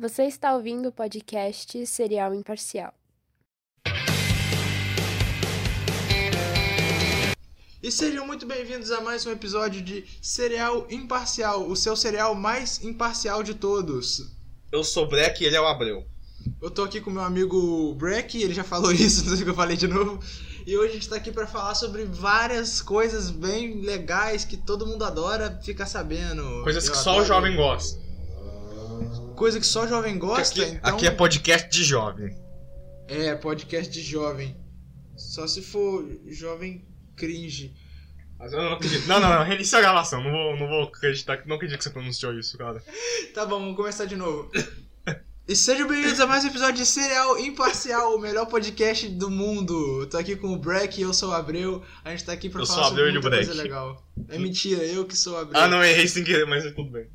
Você está ouvindo o podcast Serial Imparcial. E sejam muito bem-vindos a mais um episódio de Cereal Imparcial, o seu cereal mais imparcial de todos. Eu sou o Breck e ele é o Abreu. Eu tô aqui com meu amigo Breck, ele já falou isso, não sei o que eu falei de novo. E hoje a gente tá aqui pra falar sobre várias coisas bem legais que todo mundo adora ficar sabendo. Coisas Eu que só o jovem gosta. Coisa que só jovem gosta, aqui, então. aqui é podcast de jovem. É, podcast de jovem. Só se for jovem cringe. Mas eu não acredito. Não, não, não. Reinicia a gravação. Não vou, não vou acreditar. Não acredito que você pronunciou isso, cara. Tá bom, vamos começar de novo. E sejam bem-vindos a mais um episódio de Cereal Imparcial, o melhor podcast do mundo. Eu tô aqui com o Breck e eu sou o Abreu. A gente tá aqui pra Eu falar sobre muita coisa legal. É mentira, eu que sou o Abreu. Ah, não, errei sem querer, mas é tudo bem.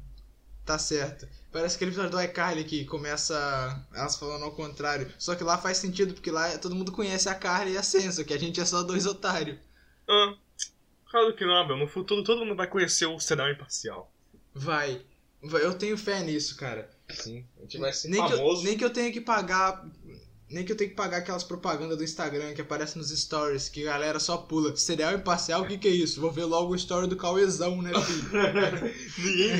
Tá certo. Parece aquele episódio do iCarly que começa elas falando ao contrário. Só que lá faz sentido, porque lá todo mundo conhece a Carly e a Senso, que a gente é só dois otários. Ah, claro que não, Abel. No futuro todo mundo vai conhecer o cenário imparcial. Vai. Vai, Eu tenho fé nisso, cara. Sim, a gente vai ser Nem que, eu, famoso. nem que eu tenha que pagar. Nem que eu tenha que pagar aquelas propagandas do Instagram que aparecem nos stories, que a galera só pula. Cereal imparcial, o que, que é isso? Vou ver logo o story do Cauezão, né, filho? Ninguém.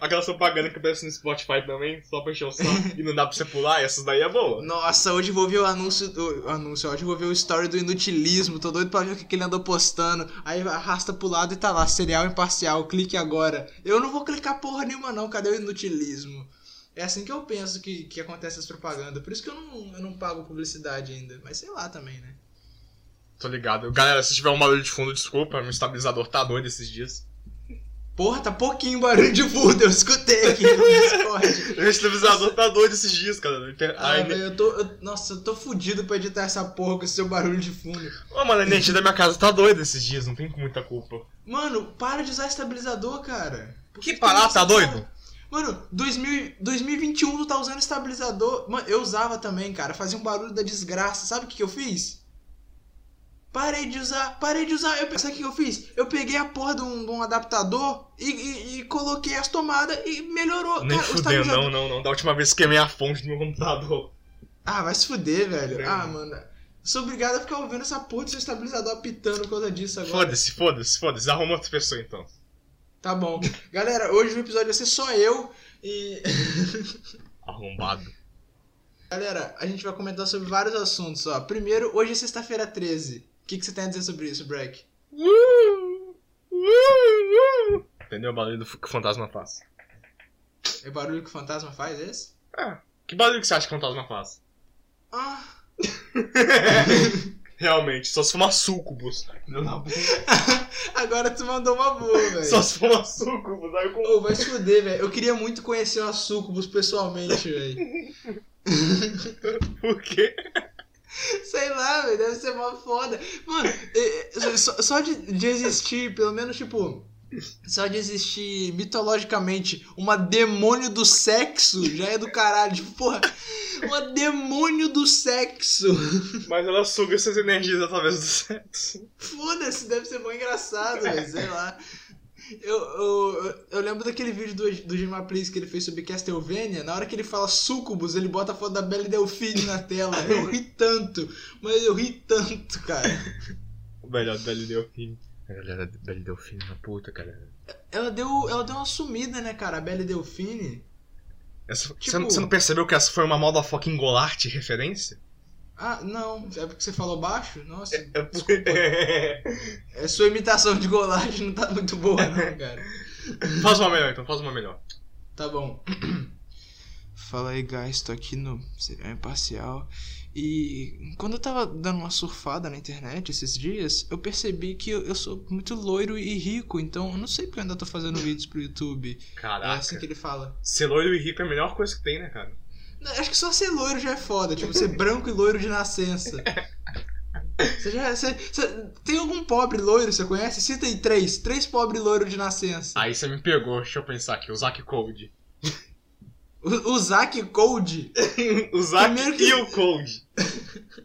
Aquela propaganda que aparece no Spotify também, só pra encher o saco e não dá pra você pular, essas daí é boa. Nossa, hoje eu vou ver o anúncio do. Anúncio, hoje vou ver o story do inutilismo. Tô doido pra ver o que, que ele andou postando. Aí arrasta pro lado e tá lá, cereal imparcial, clique agora. Eu não vou clicar porra nenhuma, não. Cadê o inutilismo? É assim que eu penso que, que acontece as propagandas. Por isso que eu não, eu não pago publicidade ainda. Mas sei lá também, né? Tô ligado. Galera, se tiver um barulho de fundo, desculpa, meu estabilizador tá doido esses dias. Porra, tá pouquinho barulho de fundo, eu escutei aqui no Discord. Meu estabilizador tá doido esses dias, cara. Ah, Ai, velho, eu tô. eu- nossa, eu tô fudido pra editar essa porra com esse seu barulho de fundo. Ô, mano, a energia da minha casa tá doida esses dias, não tem muita culpa. Mano, para de usar estabilizador, cara. Por Que tu parar, tá doido? porra? Mano, 2000, 2021 tu tá usando estabilizador. Mano, eu usava também, cara. Fazia um barulho da desgraça. Sabe o que, que eu fiz? Parei de usar, parei de usar. Eu, sabe o que que eu fiz? Eu peguei a porra de um, de um adaptador e, e- e coloquei as tomadas e melhorou. Nem cara, estabilizador- não, não, não. Da última vez queimei a fonte do meu computador. Ah, vai se fuder, velho. Ah, mano. Sou obrigado a ficar ouvindo essa porra do seu estabilizador apitando por causa disso agora. Foda-se, foda-se, foda-se. Arruma outra pessoa então. Tá bom. Galera, hoje o episódio vai ser só eu e. Arrombado. Galera, a gente vai comentar sobre vários assuntos, ó. Primeiro, hoje é sexta-feira 13. O que, que você tem a dizer sobre isso, Breck? Entendeu o barulho que o fantasma faz? É o barulho que o fantasma faz esse? Ah, que barulho que você acha que o fantasma faz? Ah. Realmente, só se for uma sucubus. Agora tu mandou uma boa, velho. Só se for uma sucubus, aí eu com... Ô, vai se fuder, velho. Eu queria muito conhecer uma sucubus pessoalmente, velho. Por quê? Sei lá, velho, deve ser uma foda. Mano, só, só de, de existir, pelo menos, tipo. Só de existir mitologicamente uma demônio do sexo já é do caralho. Tipo, porra, uma demônio do sexo. Mas ela suga essas energias através do sexo. Foda-se, deve ser bom engraçado, velho, sei lá. Eu, eu, eu lembro daquele vídeo do, do Gima Please que ele fez sobre Castlevania. Na hora que ele fala sucubus, ele bota a foto da Belle Delfine na tela. Eu ri tanto, mas eu ri tanto, cara. O melhor Belle Delfine. A galera da Belle Delfine na puta, cara. Ela deu, ela deu uma sumida, né, cara? A Belle Delfine. Essa, Tipo- você, não- você não percebeu que essa foi uma motherfucking Golart referência? Ah, não. É porque você falou baixo? Nossa, É desculpa. É, sua imitação de golagem não tá muito boa, não, cara. faz uma melhor então, faz uma melhor. Tá bom. Fala aí, guys. Tô aqui no Serial Imparcial. E quando eu tava dando uma surfada na internet esses dias, eu percebi que eu, eu sou muito loiro e rico. Então eu não sei porque eu ainda tô fazendo vídeos pro YouTube. É Caraca. assim que ele fala. Ser loiro e rico é a melhor coisa que tem, né, cara? Não, Acho que só ser loiro já é foda. Tipo, ser branco e loiro de nascença. Você já, você, você- tem algum pobre loiro, você conhece? Cita aí três. Três pobres loiros de nascença. Aí você me pegou, deixa eu pensar aqui, o Zack Code. O, o Zack Code. o Zack que- e o Code.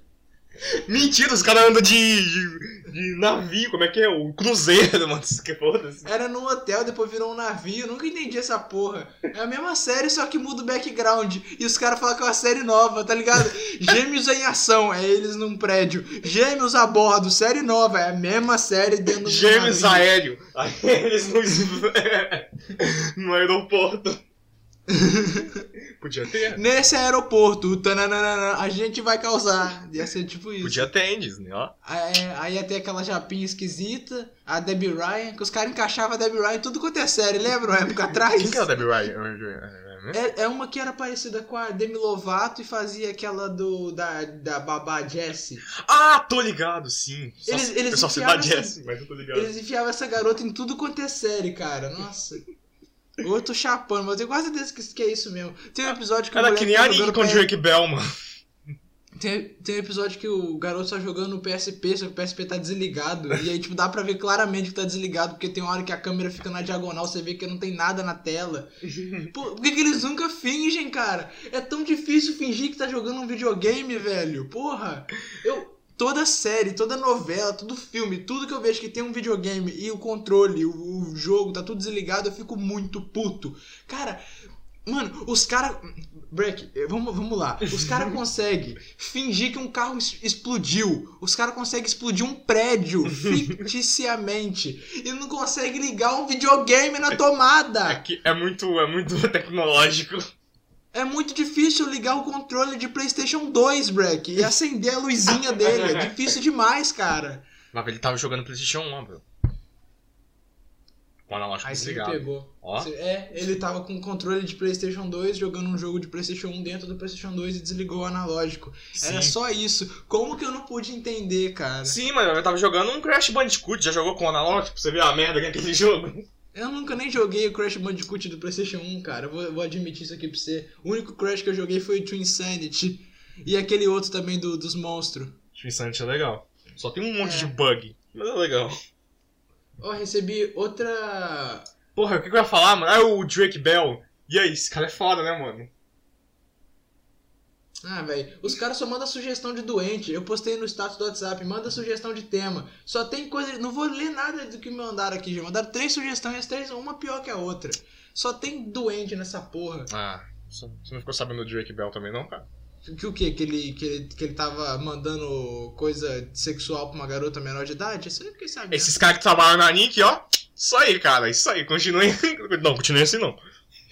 Mentira, os caras andam de, de, de navio, como é que é? O cruzeiro, mano. Que foda-se. Era num hotel, depois virou um navio. Nunca entendi essa porra. É a mesma série, só que muda o background. E os caras falam que é uma série nova, tá ligado? Gêmeos em ação, é eles num prédio. Gêmeos a bordo, série nova. É a mesma série dentro do Gêmeos navio. aéreo. Aí eles no, no aeroporto. Podia ter. Nesse aeroporto, tananana, a gente vai causar. Ia ser tipo isso. Podia ter em Disney, ó. Aí, aí ia ter aquela japinha esquisita, a Debbie Ryan, que os caras encaixavam a Debbie Ryan em tudo quanto é série, lembra? Uma época atrás? Quem que é o Debbie Ryan? É, é uma que era parecida com a Demi Lovato e fazia aquela do da, da babá Jessie. Ah, tô ligado, sim. Só, Eles- eles eu só sei da Jessie, mas eu tô ligado. Eles enfiavam essa garota em tudo quanto é série, cara. Nossa. Ou eu tô chapando, mas eu tenho quase certeza que, é isso mesmo. Tem um episódio que o Era moleque que nem tá a com o Drake Bell, mano. Tem, tem um episódio que o garoto tá jogando no PSP, só que o PSP tá desligado. e aí, tipo, dá pra ver claramente que tá desligado, porque tem uma hora que a câmera fica na diagonal, você vê que não tem nada na tela. Pô, por que, que eles nunca fingem, cara? É tão difícil fingir que tá jogando um videogame, velho. Porra! Eu. Toda série, toda novela, todo filme, tudo que eu vejo que tem um videogame e o controle, o, o jogo, tá tudo desligado, eu fico muito puto. Cara, mano, os caras. Break, eh, vamos, vamos lá. Os caras conseguem fingir que um carro explodiu. Os caras conseguem explodir um prédio ficticiamente. E não conseguem ligar um videogame na tomada. Aqui é muito, é muito tecnológico. É muito difícil ligar o controle de PlayStation 2, Breck, e acender a luzinha dele. É difícil demais, cara. Mas ele tava jogando PlayStation 1, bro. Com o analógico Aí desligado. pegou. Ó. É, ele tava com o controle de PlayStation 2 jogando um jogo de PlayStation 1 dentro do PlayStation 2 e desligou o analógico. Era Sim. só isso. Como que eu não pude entender, cara? Sim, mano, eu tava jogando um Crash Bandicoot. Já jogou com o analógico pra você ver a merda que é aquele jogo? Eu nunca nem joguei o Crash Bandicoot do PlayStation 1, cara. Vou, vou admitir isso aqui pra você. O único Crash que eu joguei foi o Twin Insanity. E aquele outro também do, dos monstros. Twin Sanity é legal. Só tem um monte É. de bug. Mas é legal. Ó, recebi outra. Porra, o que, que eu ia falar, mano? Ah, o Drake Bell. E aí, esse cara é foda, né, mano? Ah, velho, os caras só mandam sugestão de doente. Eu postei no status do WhatsApp, manda sugestão de tema. Só tem coisa. Não vou ler nada do que me mandaram aqui, já. Mandaram três sugestões, as três, uma pior que a outra. Só tem doente nessa porra. Ah, você não ficou sabendo do Drake Bell também, não, cara? Que o quê? Que ele, que ele, que ele tava mandando coisa sexual pra uma garota menor de idade? Isso aí fiquei sabendo. Esses caras que trabalham na Nick, ó. Isso aí, cara, isso aí. Continue. Não, continue assim não.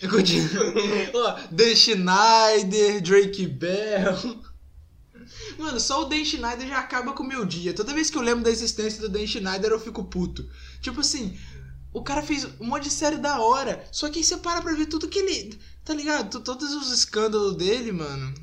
Ó, Dan Schneider, Drake Bell. Mano, só o Dan Schneider já acaba com o meu dia. Toda vez que eu lembro da existência do Dan Schneider, eu fico puto. Tipo assim, o cara fez um monte de série da hora. Só que aí você para pra ver tudo que ele. Tá ligado? Todos os escândalos dele, mano.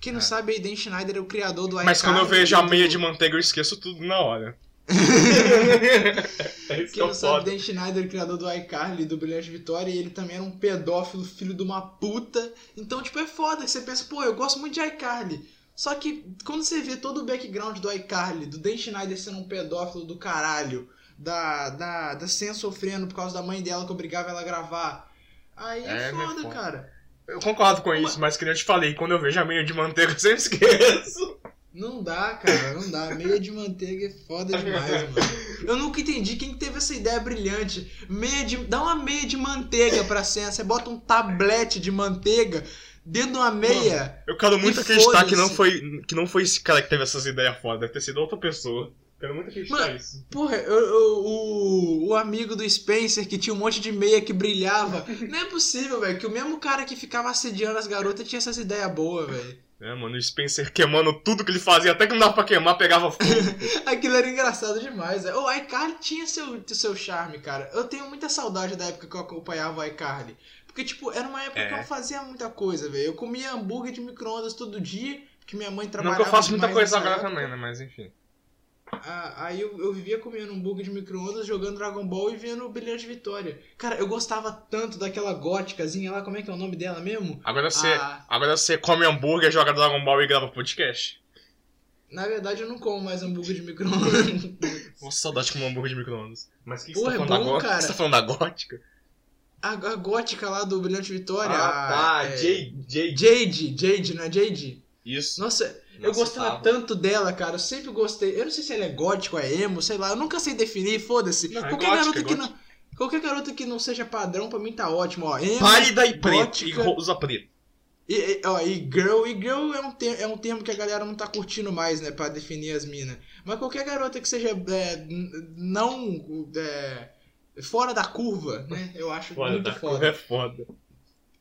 Quem não É. sabe aí, Dan Schneider é o criador do Mas quando eu vejo a meia de manteiga, eu esqueço tudo na hora. é isso que Quem é não sabe, foda. Dan Schneider, criador do iCarly, do Brilhante Vitória, e ele também era um pedófilo, filho de uma puta. Então, tipo, é foda que você pensa, pô, eu gosto muito de iCarly. Só que quando você vê todo o background do iCarly, do Dan Schneider sendo um pedófilo do caralho, da, da, da Sen sofrendo por causa da mãe dela que obrigava ela a gravar, aí é, É, né, foda, foda. cara. Eu concordo com isso, mas que nem eu te falei, quando eu vejo a meia de manteiga, eu sempre esqueço. Não dá, cara, não dá. Meia de manteiga é foda demais, mano. Eu nunca entendi quem que teve essa ideia brilhante. Meia de. Dá uma meia de manteiga pra cena. Você bota um tablete de manteiga dentro de uma meia. Eu quero muito acreditar que não, foi, que não foi esse cara que teve essas ideias fodas, deve ter sido outra pessoa. Quero muito acreditar Mano, isso. Porra, eu- eu- o, o amigo do Spencer que tinha um monte de meia que brilhava. Não é possível, velho, que o mesmo cara que ficava assediando as garotas tinha essas ideias boas, velho. É, mano, o Spencer queimando tudo que ele fazia, até que não dava pra queimar, pegava fogo. Aquilo era engraçado demais. velho. O iCarly tinha seu, seu charme, cara. Eu tenho muita saudade da época que eu acompanhava o iCarly. Porque, tipo, era uma época É. que eu não fazia muita coisa, velho. Eu comia hambúrguer de micro-ondas todo dia, porque minha mãe não trabalhava que eu faço muita coisa agora também, né? Mas enfim. Aí eu, eu vivia comendo hambúrguer de micro-ondas, jogando Dragon Ball e vendo o Brilhante Vitória. Cara, eu gostava tanto daquela góticazinha lá, como é que é o nome dela mesmo? Agora você, agora você come hambúrguer, joga Dragon Ball e grava podcast. Na verdade, eu não como mais hambúrguer de micro-ondas. Nossa, saudade de comer hambúrguer de micro-ondas. Mas o que, Porra, você tá é bom, cara. Você tá falando da gótica? a, a gótica lá do Brilhante Vitória. Ah, tá. é, Jade, Jade. Jade, Jade, não é Jade? Isso. Nossa, eu Nossa, gostava tava. tanto dela, cara. Eu sempre gostei. Eu não sei se ela é gótica ou é emo, sei lá. Eu nunca sei definir, foda-se. É qualquer gótica, garota é que não. Qualquer garota que não seja padrão, pra mim tá ótimo, ó. Emo, Pálida e preta. E rosa preta. E, e- ó, e girl, e girl é um, ter- é um termo que a galera não tá curtindo mais, né, pra definir as minas. Mas qualquer garota que seja é, não é, fora da curva, né, eu acho Foda, muito da foda. cor é foda.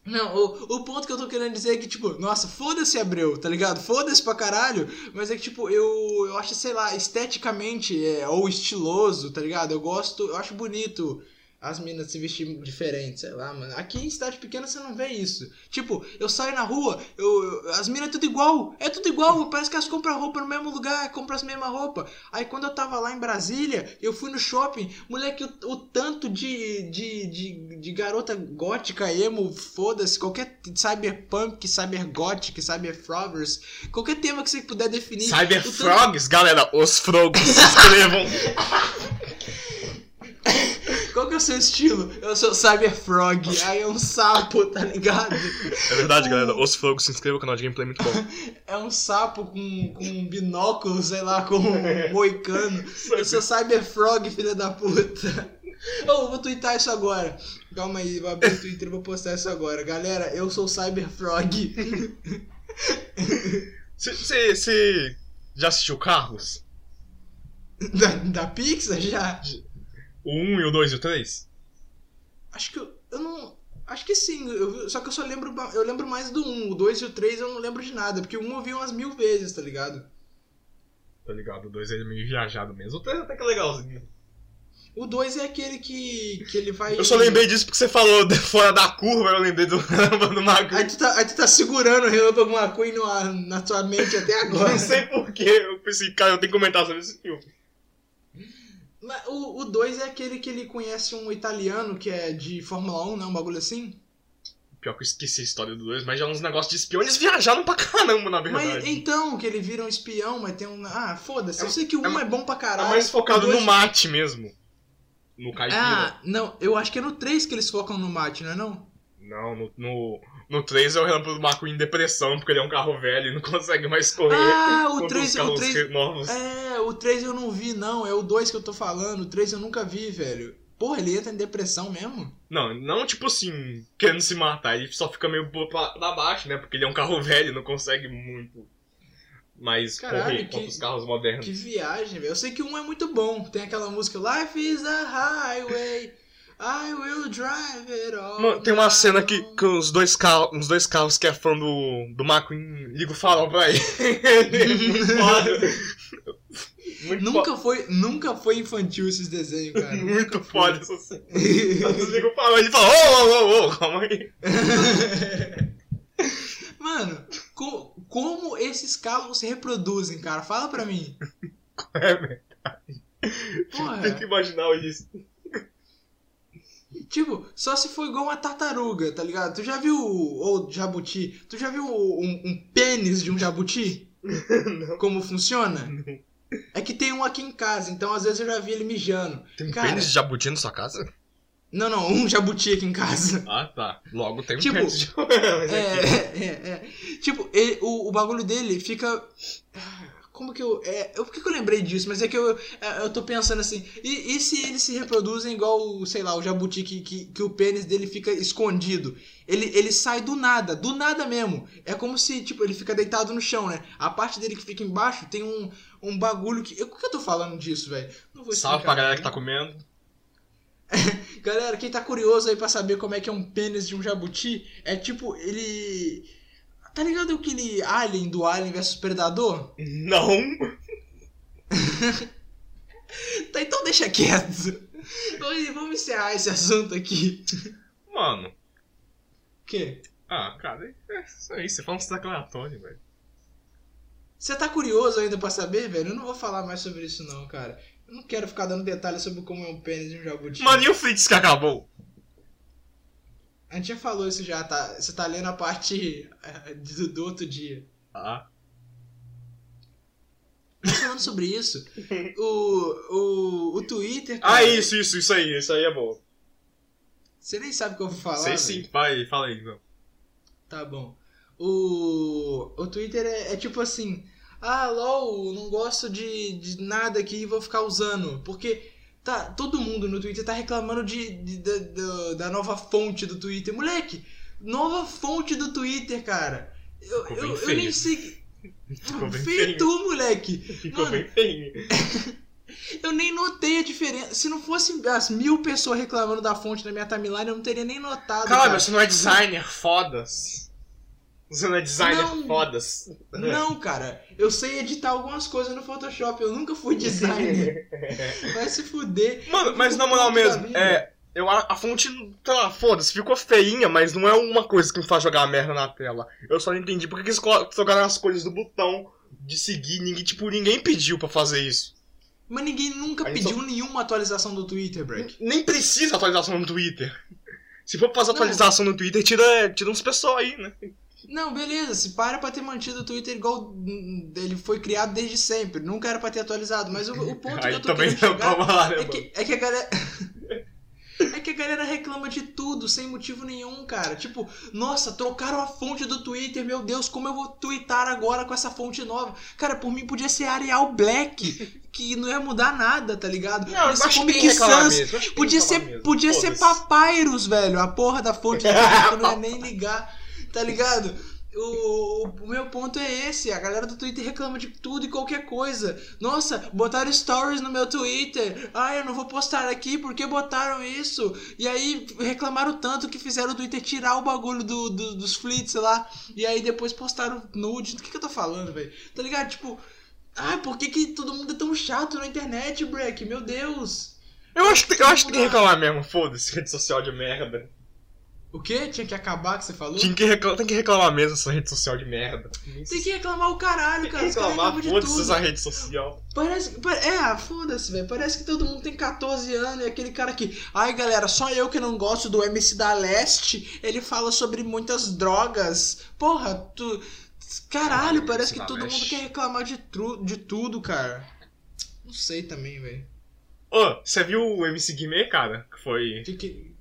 Não, o, o ponto que eu tô querendo dizer é que, tipo, nossa, foda-se Abreu, tá ligado? Foda-se pra caralho, mas é que, tipo, eu, eu acho, sei lá, esteticamente é, ou estiloso, tá ligado? Eu gosto, eu acho bonito as minas se vestirem diferente, sei lá, mano. Aqui em cidade pequena você não vê isso. Tipo, eu saio na rua, eu, eu- as minas é tudo igual, é tudo igual, parece que elas compram roupa no mesmo lugar, compram as mesmas roupas. Aí quando eu tava lá em Brasília, eu fui no shopping, moleque, o, o tanto de, de, de, de garota gótica, emo, foda-se, qualquer cyberpunk, cybergothic, cyberfroggers, qualquer tema que você puder definir. o tanto- Cyberfrogs, galera, os frogos, se inscrevam. Qual que é o seu estilo? Eu sou cyberfrog, aí é um sapo, tá ligado? É verdade, galera, os frogos, se inscrevam, o canal de gameplay é muito bom. É um sapo com, com um binóculo, sei lá, com um moicano. Eu sou cyberfrog, filha da puta. Eu vou twittar isso agora. Calma aí, vou abrir o Twitter e vou postar isso agora. Galera, eu sou cyberfrog. Você já assistiu Carros? Da, da Pixar já? O 1 e o 2 e o 3? Acho que eu, eu não. Acho que sim, eu só que eu só lembro. Eu lembro mais do 1. O 2 e o 3 eu não lembro de nada, porque o 1 eu vi umas mil vezes, tá ligado? Tá ligado? O 2 é meio viajado mesmo. O 3 até que é legalzinho. O 2 é aquele que, que ele vai. Eu só lembrei disso porque você falou de fora da curva, eu lembrei do do Magro. Aí tu tá, aí tu tá segurando o Relâmpago McQueen no, na tua mente até agora. Não sei porquê, eu pensei, cara, eu tenho que comentar sobre esse filme. O 2 é aquele que ele conhece um italiano que é de Fórmula 1, né? Um bagulho assim. Pior que eu esqueci a história do 2, mas já é uns negócios de espião. Eles viajaram pra caramba, na verdade. Mas então, que ele vira um espião, mas tem um. Ah, foda-se. Eu sei que o é 1 ma- é, bom pra É caralho. mais focado dois- no mate mesmo. No caipira. Ah, não, eu acho que é no 3 que eles focam no mate, não é não? Não, no, no, no 3 é o Relâmpago do Marco em depressão, porque ele é um carro velho e não consegue mais correr. Ah, o contra 3 os o carros 3 novos. É, o 3 eu não vi, não. É o 2 que eu tô falando. O 3 eu nunca vi, velho. Porra, ele entra em depressão mesmo? Não, não tipo assim, querendo se matar, ele só fica meio pra, baixo, né? Porque ele é um carro velho, não consegue muito mais Caralho, correr contra os carros modernos. Que viagem, velho. Eu sei que um é muito bom. Tem aquela música Life is a highway. I will drive it all. Mano, tem uma cena que, down." que os, dois carros, os dois carros que é fã do, do McQueen liga o farol pra ele. Muito foda. Muito Nunca foi, nunca foi infantil esses desenhos, cara. Muito foda essa cena. O farol e ele fala, ô, ô, ô, ô, calma aí. Mano, co- como esses carros se reproduzem, cara? Fala pra mim. É verdade. Porra. Tem que imaginar isso. Tipo, só se for igual uma tartaruga, tá ligado? Tu já viu, ou jabuti, tu já viu um, um pênis de um jabuti? Como funciona? É que tem um aqui em casa, então às vezes eu já vi ele mijando. Tem um Cara- pênis de jabuti na sua casa? Não, não, um jabuti aqui em casa. Ah, tá. Logo tem um Tipo, pênis de É, é, é. Tipo, ele- o, o bagulho dele fica. Como que eu. É, eu por que que eu lembrei disso? Mas é que eu, é, eu tô pensando assim. E, e se eles se reproduzem igual, o, sei lá, o jabuti que, que, que o pênis dele fica escondido? Ele, ele sai do nada, do nada mesmo. É como se, tipo, ele fica deitado no chão, né? A parte dele que fica embaixo tem um, um bagulho que. Eu, por que eu tô falando disso, velho? Não vou Salve explicar, pra galera que tá comendo. Galera, quem tá curioso aí pra saber como é que é um pênis de um jabuti, é tipo, ele. Tá ligado aquele Alien do Alien vs Predador? Não. Tá, então deixa quieto. Vamos encerrar esse assunto aqui. Mano. O quê? Ah, cara, é isso aí. Você fala um aleatório, velho. Você tá curioso ainda pra saber, velho? Eu não vou falar mais sobre isso não, cara. Eu não quero ficar dando detalhes sobre como é um pênis de um jabuti. Mano, e o Fritz que acabou? A gente já falou isso já, tá? Você tá lendo a parte eh, do, do outro dia. Ah. Mas falando sobre isso, o, o, o Twitter. Ah, cara, isso, isso, isso aí. Isso aí é bom. Você nem sabe o que eu vou falar. Sei sim. Vai, fala aí, então. Tá bom. O, o Twitter é, é tipo assim: ah, LOL, não gosto de, de nada aqui e vou ficar usando. Porque tá, todo mundo no Twitter tá reclamando de, de- da- da- da nova fonte do Twitter. Moleque, nova fonte do Twitter, cara. Eu, Ficou eu, eu nem sei. Ficou bem Feio tu, moleque. Ficou Mano, bem feio. Eu nem notei a diferença. Se não fosse as mil pessoas reclamando da fonte na minha timeline, eu não teria nem notado. Calma, cara. você não é designer, fodas. Você não é designer, Não. fodas. Não, cara. Eu sei editar algumas coisas no Photoshop. Eu nunca fui designer. Vai se fuder. Mano, mas na moral mesmo, é. Eu, a, a fonte, sei lá, foda-se, ficou feinha, mas não é uma coisa que me faz jogar a merda na tela. Eu só não entendi por que eles trocaram as cores do botão de seguir. Ninguém, tipo, ninguém pediu pra fazer isso. Mas ninguém nunca Aí pediu nenhuma atualização do Twitter, Break. Nem precisa atualização no Twitter. Se for pra fazer Não. atualização no Twitter, tira, tira uns pessoal aí, né? Não, beleza. Se para pra ter mantido o Twitter igual hum, ele foi criado desde sempre. Nunca era pra ter atualizado. Mas o, o ponto que eu tô querendo chegar lá, né, é que, é que a galera. É que a galera reclama de tudo, sem motivo nenhum, cara. Tipo, nossa, trocaram a fonte do Twitter, meu Deus, como eu vou twittar agora com essa fonte nova? Cara, por mim podia ser Arial Black, que não ia mudar nada, tá ligado? Não, ser acho Comic Sans, mesmo. acho Podia ser, mesmo. podia ser Foda-se. Papyrus, velho. A porra da fonte do Twitter, eu não ia nem ligar, tá ligado? O, o meu ponto é esse, a galera do Twitter reclama de tudo e qualquer coisa. Nossa, botaram stories no meu Twitter. Ah, eu não vou postar aqui porque botaram isso. E aí reclamaram tanto que fizeram o Twitter tirar o bagulho do, do- dos flits lá. E aí depois postaram nude. Do que, que eu tô falando, velho? Tá ligado? Tipo, ah, por que, que todo mundo é tão chato na internet, Breck? Meu Deus. Eu acho que, eu acho que tem que reclamar mesmo, foda-se, rede social de merda. O quê? Tinha que acabar que você falou? Tem que, reclamar, tem que reclamar mesmo essa rede social de merda. Tem que reclamar o caralho, Tem que cara. Os caras reclamar, foda-se essa rede social. Parece, pa- é, ah, foda-se, velho. Parece que todo mundo tem 14 anos e aquele cara que. Ai, galera, só eu que não gosto do MC da Leste. Ele fala sobre muitas drogas. Porra, tu. Caralho, Caralho, parece MC que todo mundo quer reclamar de, tru, de tudo, cara. Não sei também, velho. Ô, você viu o MC Guimê, cara? Que foi. Que, que,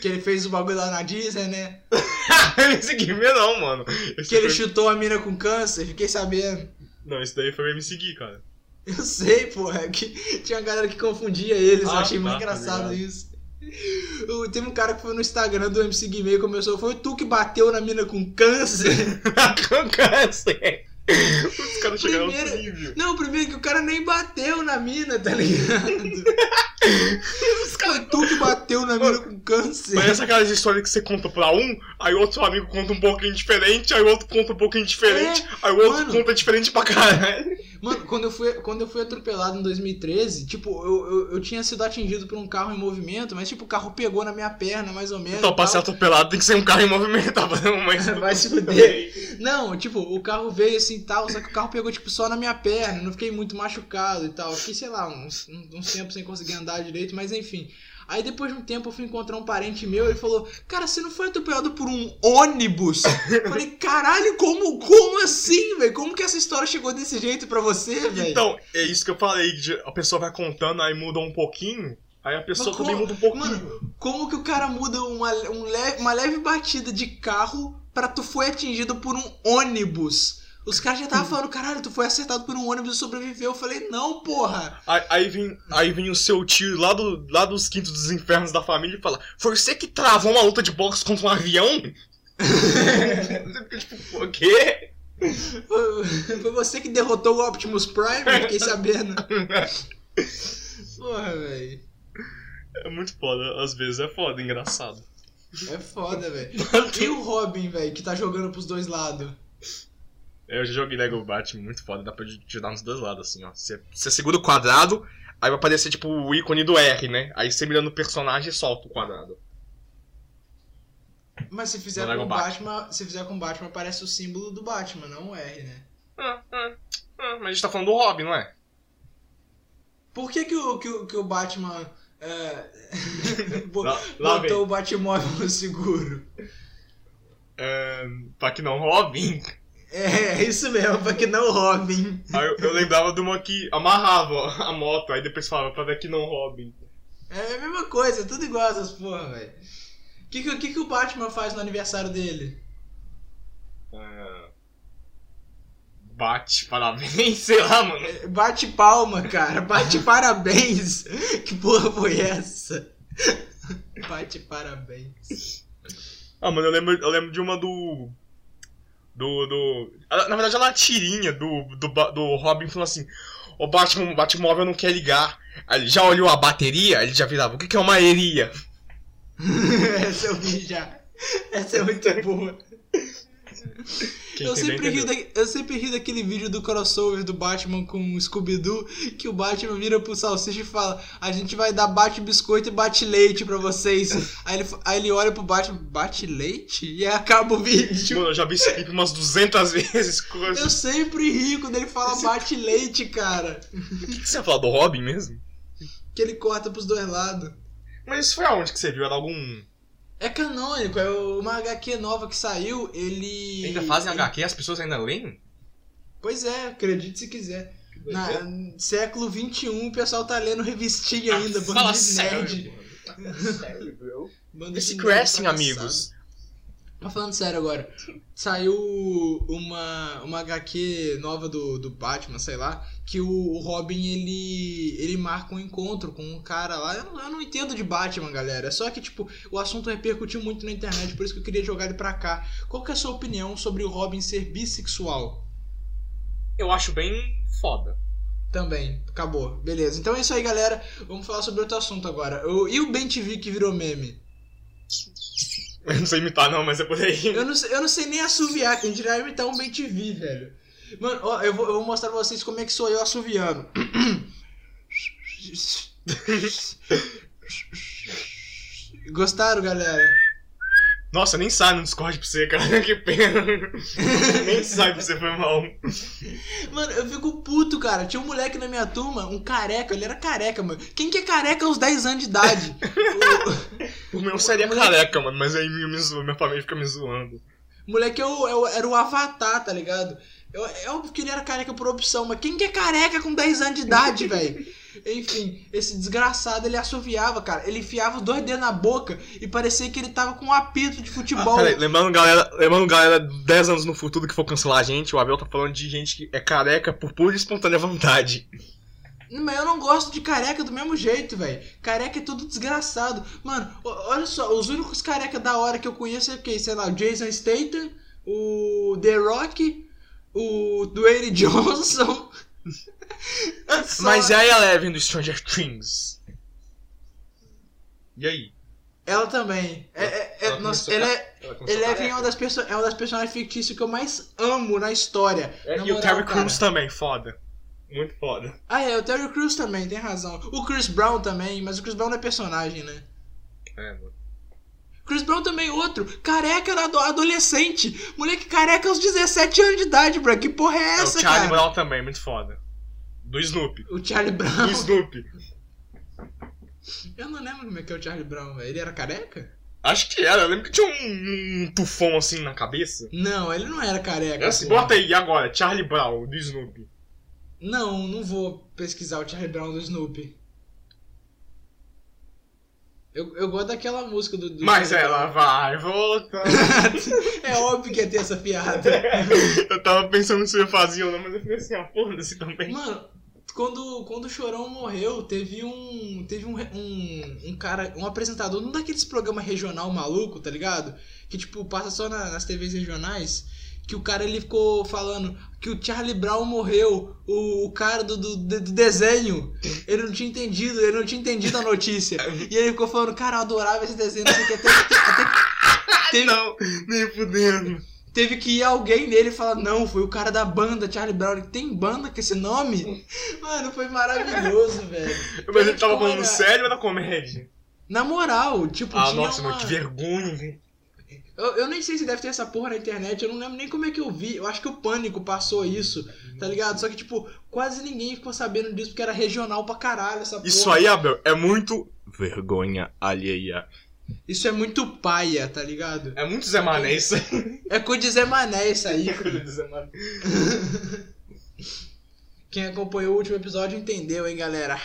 que ele fez o bagulho lá na Disney, né? MC Guimê não, mano. Esse Que ele foi- chutou a mina com câncer, fiquei sabendo. Não, esse daí foi o MC Gui, cara. Eu sei, porra, é que tinha uma galera que confundia eles, eu Ah, achei muito tá, tá engraçado ligado. isso. Teve um cara que foi no Instagram do MC Guimê e começou, foi tu que bateu na mina com câncer? Com câncer. Os caras chegaram Primeiro- nível. Não, primeiro que o cara nem bateu na mina, tá ligado? Foi tu que bateu na mina com câncer. Parece aquelas histórias que você conta pra um, aí outro amigo conta um pouquinho diferente, aí o outro conta um pouquinho diferente, aí o outro mano. conta diferente pra caralho. Mano, quando eu fui, quando eu fui atropelado em 2013, tipo, eu, eu, eu tinha sido atingido por um carro em movimento, mas tipo, o carro pegou na minha perna, mais ou menos. Então, pra ser atropelado tem que ser um carro em movimento, tá fazendo Vai se fuder. Não, tipo, o carro veio assim e tal, só que o carro pegou, tipo, só na minha perna, não fiquei muito machucado e tal. Fiquei, sei lá, uns, uns tempos sem conseguir andar direito, mas enfim. Aí depois de um tempo eu fui encontrar um parente meu, ele falou, cara, você não foi atropelado por um ônibus? Eu falei, caralho, como, como assim, velho? Como que essa história chegou desse jeito pra você, velho? Então, é isso que eu falei, a pessoa vai contando, aí muda um pouquinho, aí a pessoa Mas também como- muda um pouquinho. Mano, como que o cara muda uma, um leve, uma leve batida de carro pra tu foi atingido por um ônibus? Os caras já estavam falando, caralho, tu foi acertado por um ônibus e sobreviveu. Eu falei, não, porra. Aí, aí vem, aí vem o seu tio lá, do, lá dos quintos dos infernos da família e fala: Foi você que travou uma luta de boxe contra um avião? tipo, o quê? Foi, foi você que derrotou o Optimus Prime, fiquei sabendo. Porra, velho. É muito foda, às vezes é foda, engraçado. É foda, velho. E o Robin, velho, que tá jogando pros dois lados? Eu já joguei Lego Batman, muito foda, dá pra ajudar nos dois lados, assim, ó. Você, você segura o quadrado, aí vai aparecer tipo o ícone do R, né? Aí você mira no personagem e solta o quadrado. Mas se fizer com o Batman, se fizer com Batman, aparece o símbolo do Batman, não o R, né? Ah, ah, ah, mas a gente tá falando do Robin, não é? Por que, que, o, que, o, que o Batman é, Lá- vem. botou o Batmóvel no seguro? É, pra que não Robin. É, é isso mesmo, pra que não Robin. Aí eu, eu lembrava de uma que amarrava a moto, aí depois falava pra ver que não Robin. É a mesma coisa, é tudo igual essas porra, velho. O que, que, que, que o Batman faz no aniversário dele? Bate, parabéns, sei lá, mano. Bate palma, cara. Bate parabéns. Que porra foi essa? Bate parabéns. Ah, mano, eu lembro, eu lembro de uma do. Do. do ah, na verdade, ela é uma tirinha do, do, do Robin falando assim: O Batman, Batmóvel não quer ligar. Ele já olhou a bateria, ele já virava: O que, que é uma eria? Essa eu vi já. Essa é muito boa. Quem Eu sempre, ri da- eu sempre ri daquele vídeo do crossover do Batman com o Scooby-Doo, que o Batman vira pro Salsicha e fala: A gente vai dar bate-biscoito e bate-leite pra vocês. aí, ele, aí ele olha pro Batman: Bate-leite? E aí acaba o vídeo. Mano, eu já vi esse clipe umas 200 vezes. coisa. Eu sempre rio quando ele fala bate-leite, cara. O que, que você ia falar do Robin mesmo? Que ele corta pros dois lados. Mas isso foi aonde que você viu? Era algum. É canônico, é uma HQ nova que saiu, ele. Ainda fazem HQ? As pessoas ainda leem? Pois é, acredite se quiser. Na, século XXI o pessoal tá lendo revistinha ainda, bando Fala de sério, nerd. mano. Fala sério, bro. Bando Esse Crashing, amigos. Mas falando sério agora, saiu uma, uma HQ nova do, do Batman, sei lá, que o, o Robin ele, ele marca um encontro com um cara lá. Eu não, eu não entendo de Batman, galera. É só que, tipo, o assunto repercutiu muito na internet, por isso que eu queria jogar ele pra cá. Qual que é a sua opinião sobre o Robin ser bissexual? Eu acho bem foda. Também, acabou. Beleza. Então é isso aí, galera. Vamos falar sobre outro assunto agora. E o Ben TV que virou meme? Eu não sei imitar, não, mas é por aí. Eu não, sei, eu não sei nem assoviar, quem dirá imitar um Ben TV, velho. Mano, ó, eu vou, eu vou mostrar pra vocês como é que sou eu assoviando. Gostaram, galera? Nossa, nem sai no Discord pra você, cara. Que pena. nem sai pra você, foi mal. Mano, eu fico puto, cara. Tinha um moleque na minha turma, um careca, ele era careca, mano. Quem que é careca aos 10 anos de idade? O- O meu seria Moleque- careca, mano, mas aí me, me zoa, minha família fica me zoando. O moleque o- é o- era o avatar, tá ligado? Eu, é óbvio que ele era careca por opção, mas quem que é careca com 10 anos de idade, velho? Enfim, esse desgraçado ele assoviava, cara. Ele enfiava os dois dedos na boca e parecia que ele tava com um apito de futebol. Ah, peraí, lembrando, galera, lembrando, galera, 10 anos no futuro que for cancelar a gente, o Abel tá falando de gente que é careca por pura e espontânea vontade. Mas eu não gosto de careca do mesmo jeito, velho. Careca é tudo desgraçado. Mano, olha só, os únicos careca da hora que eu conheço é quem? Sei lá, o Jason Statham, o The Rock, o Dwayne Johnson. Mas e a Eleven do Stranger Things? E aí? Ela também. É, é- é- Ela nossa, é, Ela Eleven é careca. uma das, perso é uma das personagens fictícias que eu mais amo na história. É, Na e o moral, Terry cara. Crews também, foda. Muito foda. Ah, é, o Terry Crews também, tem razão. O Chris Brown também, mas o Chris Brown não é personagem, né? É, mano. Chris Brown também outro. Careca ado- adolescente. Moleque careca aos 17 anos de idade, bro. Que porra é É, essa, o Charlie cara? Brown também, muito foda. Do Snoopy. O Charlie Brown. Do Snoopy. Eu não lembro como é que é o Charlie Brown, velho. Ele era careca? Acho que era, eu lembro que tinha um, um tufão assim na cabeça. Não, ele não era careca. Porra. bota aí agora, Charlie Brown, do Snoopy. Não, não vou pesquisar o Charlie Brown do Snoopy. Eu, eu gosto daquela música do. do Mas Charlie ela vai voltar. é óbvio que ia ter essa piada. eu tava pensando se eu fazia ou não, mas eu falei assim, ah, foda-se também. Mano, quando, quando o Chorão morreu, teve um. Teve um, um, um cara, um apresentador, num daqueles programas regional maluco, tá ligado? Que tipo, passa só na- nas TVs regionais. Que o cara ele ficou falando que o Charlie Brown morreu, o, o cara do, do, do desenho. Ele não tinha entendido, ele não tinha entendido a notícia. E ele ficou falando, cara, eu adorava esse desenho, não sei o que, até, até, até Não, nem fudendo. Teve que ir alguém nele e falar, não, foi o cara da banda, Charlie Brown. Ele, Tem banda com esse nome? Mano, foi maravilhoso, velho. Mas ele tava falando sério ou na comédia? Na moral, tipo, Ah, tinha nossa, uma... mano, que vergonha, velho. eu, eu nem sei se deve ter essa porra na internet, eu não lembro nem como é que eu vi. Eu acho que o Pânico passou isso, tá ligado? Só que, tipo, quase ninguém ficou sabendo disso, porque era regional pra caralho essa porra. Isso aí, Abel, é muito vergonha alheia. Isso é muito paia, tá ligado? É muito Zé Mané isso aí. É coisa de Zé Mané isso aí. Zé Mané. Quem acompanhou o último episódio entendeu, hein, galera?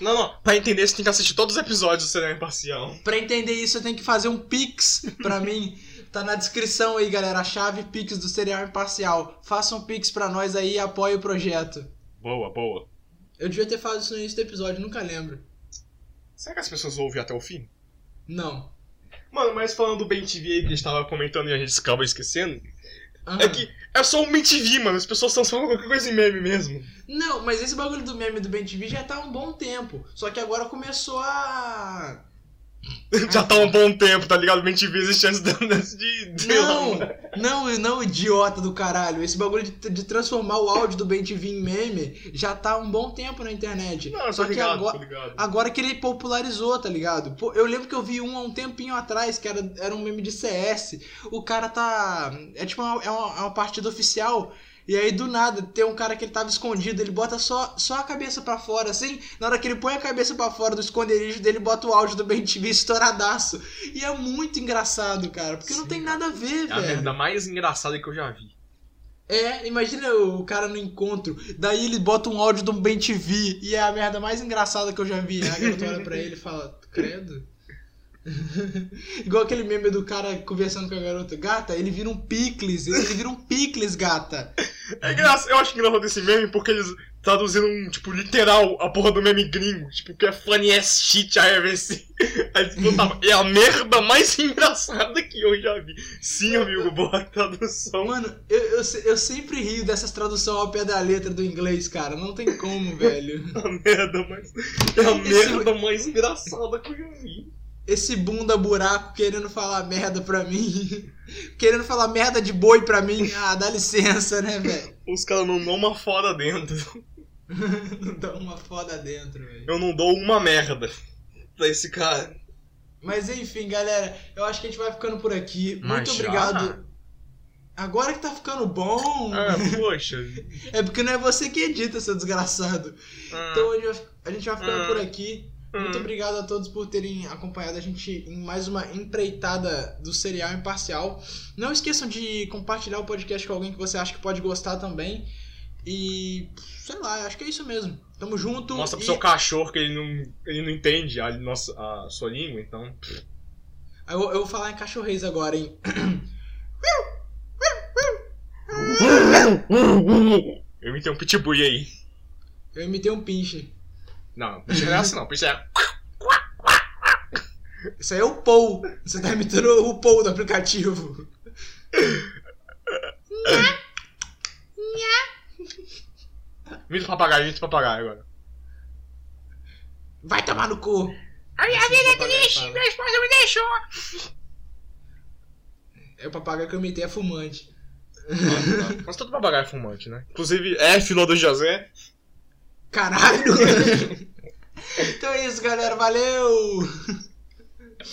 Não, não, pra entender você tem que assistir todos os episódios do Cinema Imparcial. Pra entender isso, eu tenho que fazer um pix pra mim. Tá na descrição aí, galera, a chave Pix do Cereal Imparcial. Façam Pix pra nós aí e apoie o projeto. Boa, boa. Eu devia ter falado isso no início do episódio, nunca lembro. Será que as pessoas vão ouvir até o fim? Não. Mano, mas falando do Ben TV aí que a gente tava comentando e a gente acaba esquecendo, Aham. é que é só um Ben TV, mano. As pessoas estão falando qualquer coisa em meme mesmo. Não, mas esse bagulho do meme do Ben TV já tá há um bom tempo. Só que agora começou a. Já tá um bom tempo, tá ligado? Ben TV existe antes de. de, Não, não, não, idiota do caralho. Esse bagulho de, de transformar o áudio do Ben TV em meme já tá um bom tempo na internet. Não, Só ligado, agora, ligado. agora que ele popularizou, tá ligado? Pô, eu lembro que eu vi um há um tempinho atrás, que era, era um meme de CS. O cara tá. É tipo uma, é uma, é uma partida oficial. E aí, do nada, tem um cara que ele tava escondido, ele bota só, só a cabeça pra fora, assim. Na hora que ele põe a cabeça pra fora do esconderijo dele, bota o áudio do Ben TV estouradaço. E é muito engraçado, cara, porque não Sim, tem nada a ver, É a velho. merda mais engraçada que eu já vi. É, imagina o cara no encontro, daí ele bota um áudio do Ben TV e é a merda mais engraçada que eu já vi. Aí a garota olha pra ele e fala, credo. Igual aquele meme do cara conversando com a garota, gata, ele vira um picles, ele vira um picles, gata. É engraçado, eu acho engraçado esse meme porque eles traduziram, tipo, literal a porra do meme gringo, tipo, que é funny as shit I ever seen. Aí eles botavam, é a merda mais engraçada que eu já vi. Sim, amigo, boa tradução. Mano, eu, eu, eu sempre rio dessas traduções ao pé da letra do inglês, cara, não tem como, velho. A merda mais. É a Esse- merda mais engraçada que eu já vi. Esse bunda buraco querendo falar merda pra mim, querendo falar merda de boi pra mim, ah, dá licença, né, velho? Os caras não dão uma foda dentro. Não dá uma foda dentro, velho. Eu não dou uma merda pra esse cara. Mas enfim, galera, eu acho que a gente vai ficando por aqui. Mas Muito já? obrigado. Agora que tá ficando bom. Ah, poxa. É porque não é você que edita, seu desgraçado. Ah, Então a gente vai, a gente vai ficando Hum. por aqui. Muito hum. obrigado a todos por terem acompanhado a gente em mais uma empreitada do Serial Imparcial. Não esqueçam de compartilhar o podcast com alguém que você acha que pode gostar também. E sei lá, acho que é isso mesmo. Tamo junto. Mostra pro e- seu cachorro que ele não, ele não entende a, nossa, a sua língua, então. Eu, eu vou falar em cachorrês agora, hein? Eu imitei um pitbull aí. Eu imitei um pinche. Não, pitch não é assim não, pitch é. Isso aí é o Paul. Você tá imitando o Paul do aplicativo. Imita o papagaio, imita o papagaio agora. Vai tomar no cu. A minha vida é triste, minha esposa me deixou. É o papagaio que eu imitei é fumante. Mas todo papagaio é fumante, né? Inclusive, F no do José. Caralho. então é isso, galera. Valeu.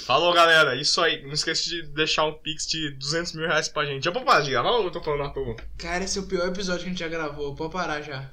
Falou, galera. Isso aí. Não esqueça de deixar um pix de 200 mil reais pra gente. Já vou parar de gravar ou eu tô falando à toa? Cara, esse é o pior episódio que a gente já gravou. Pode parar já.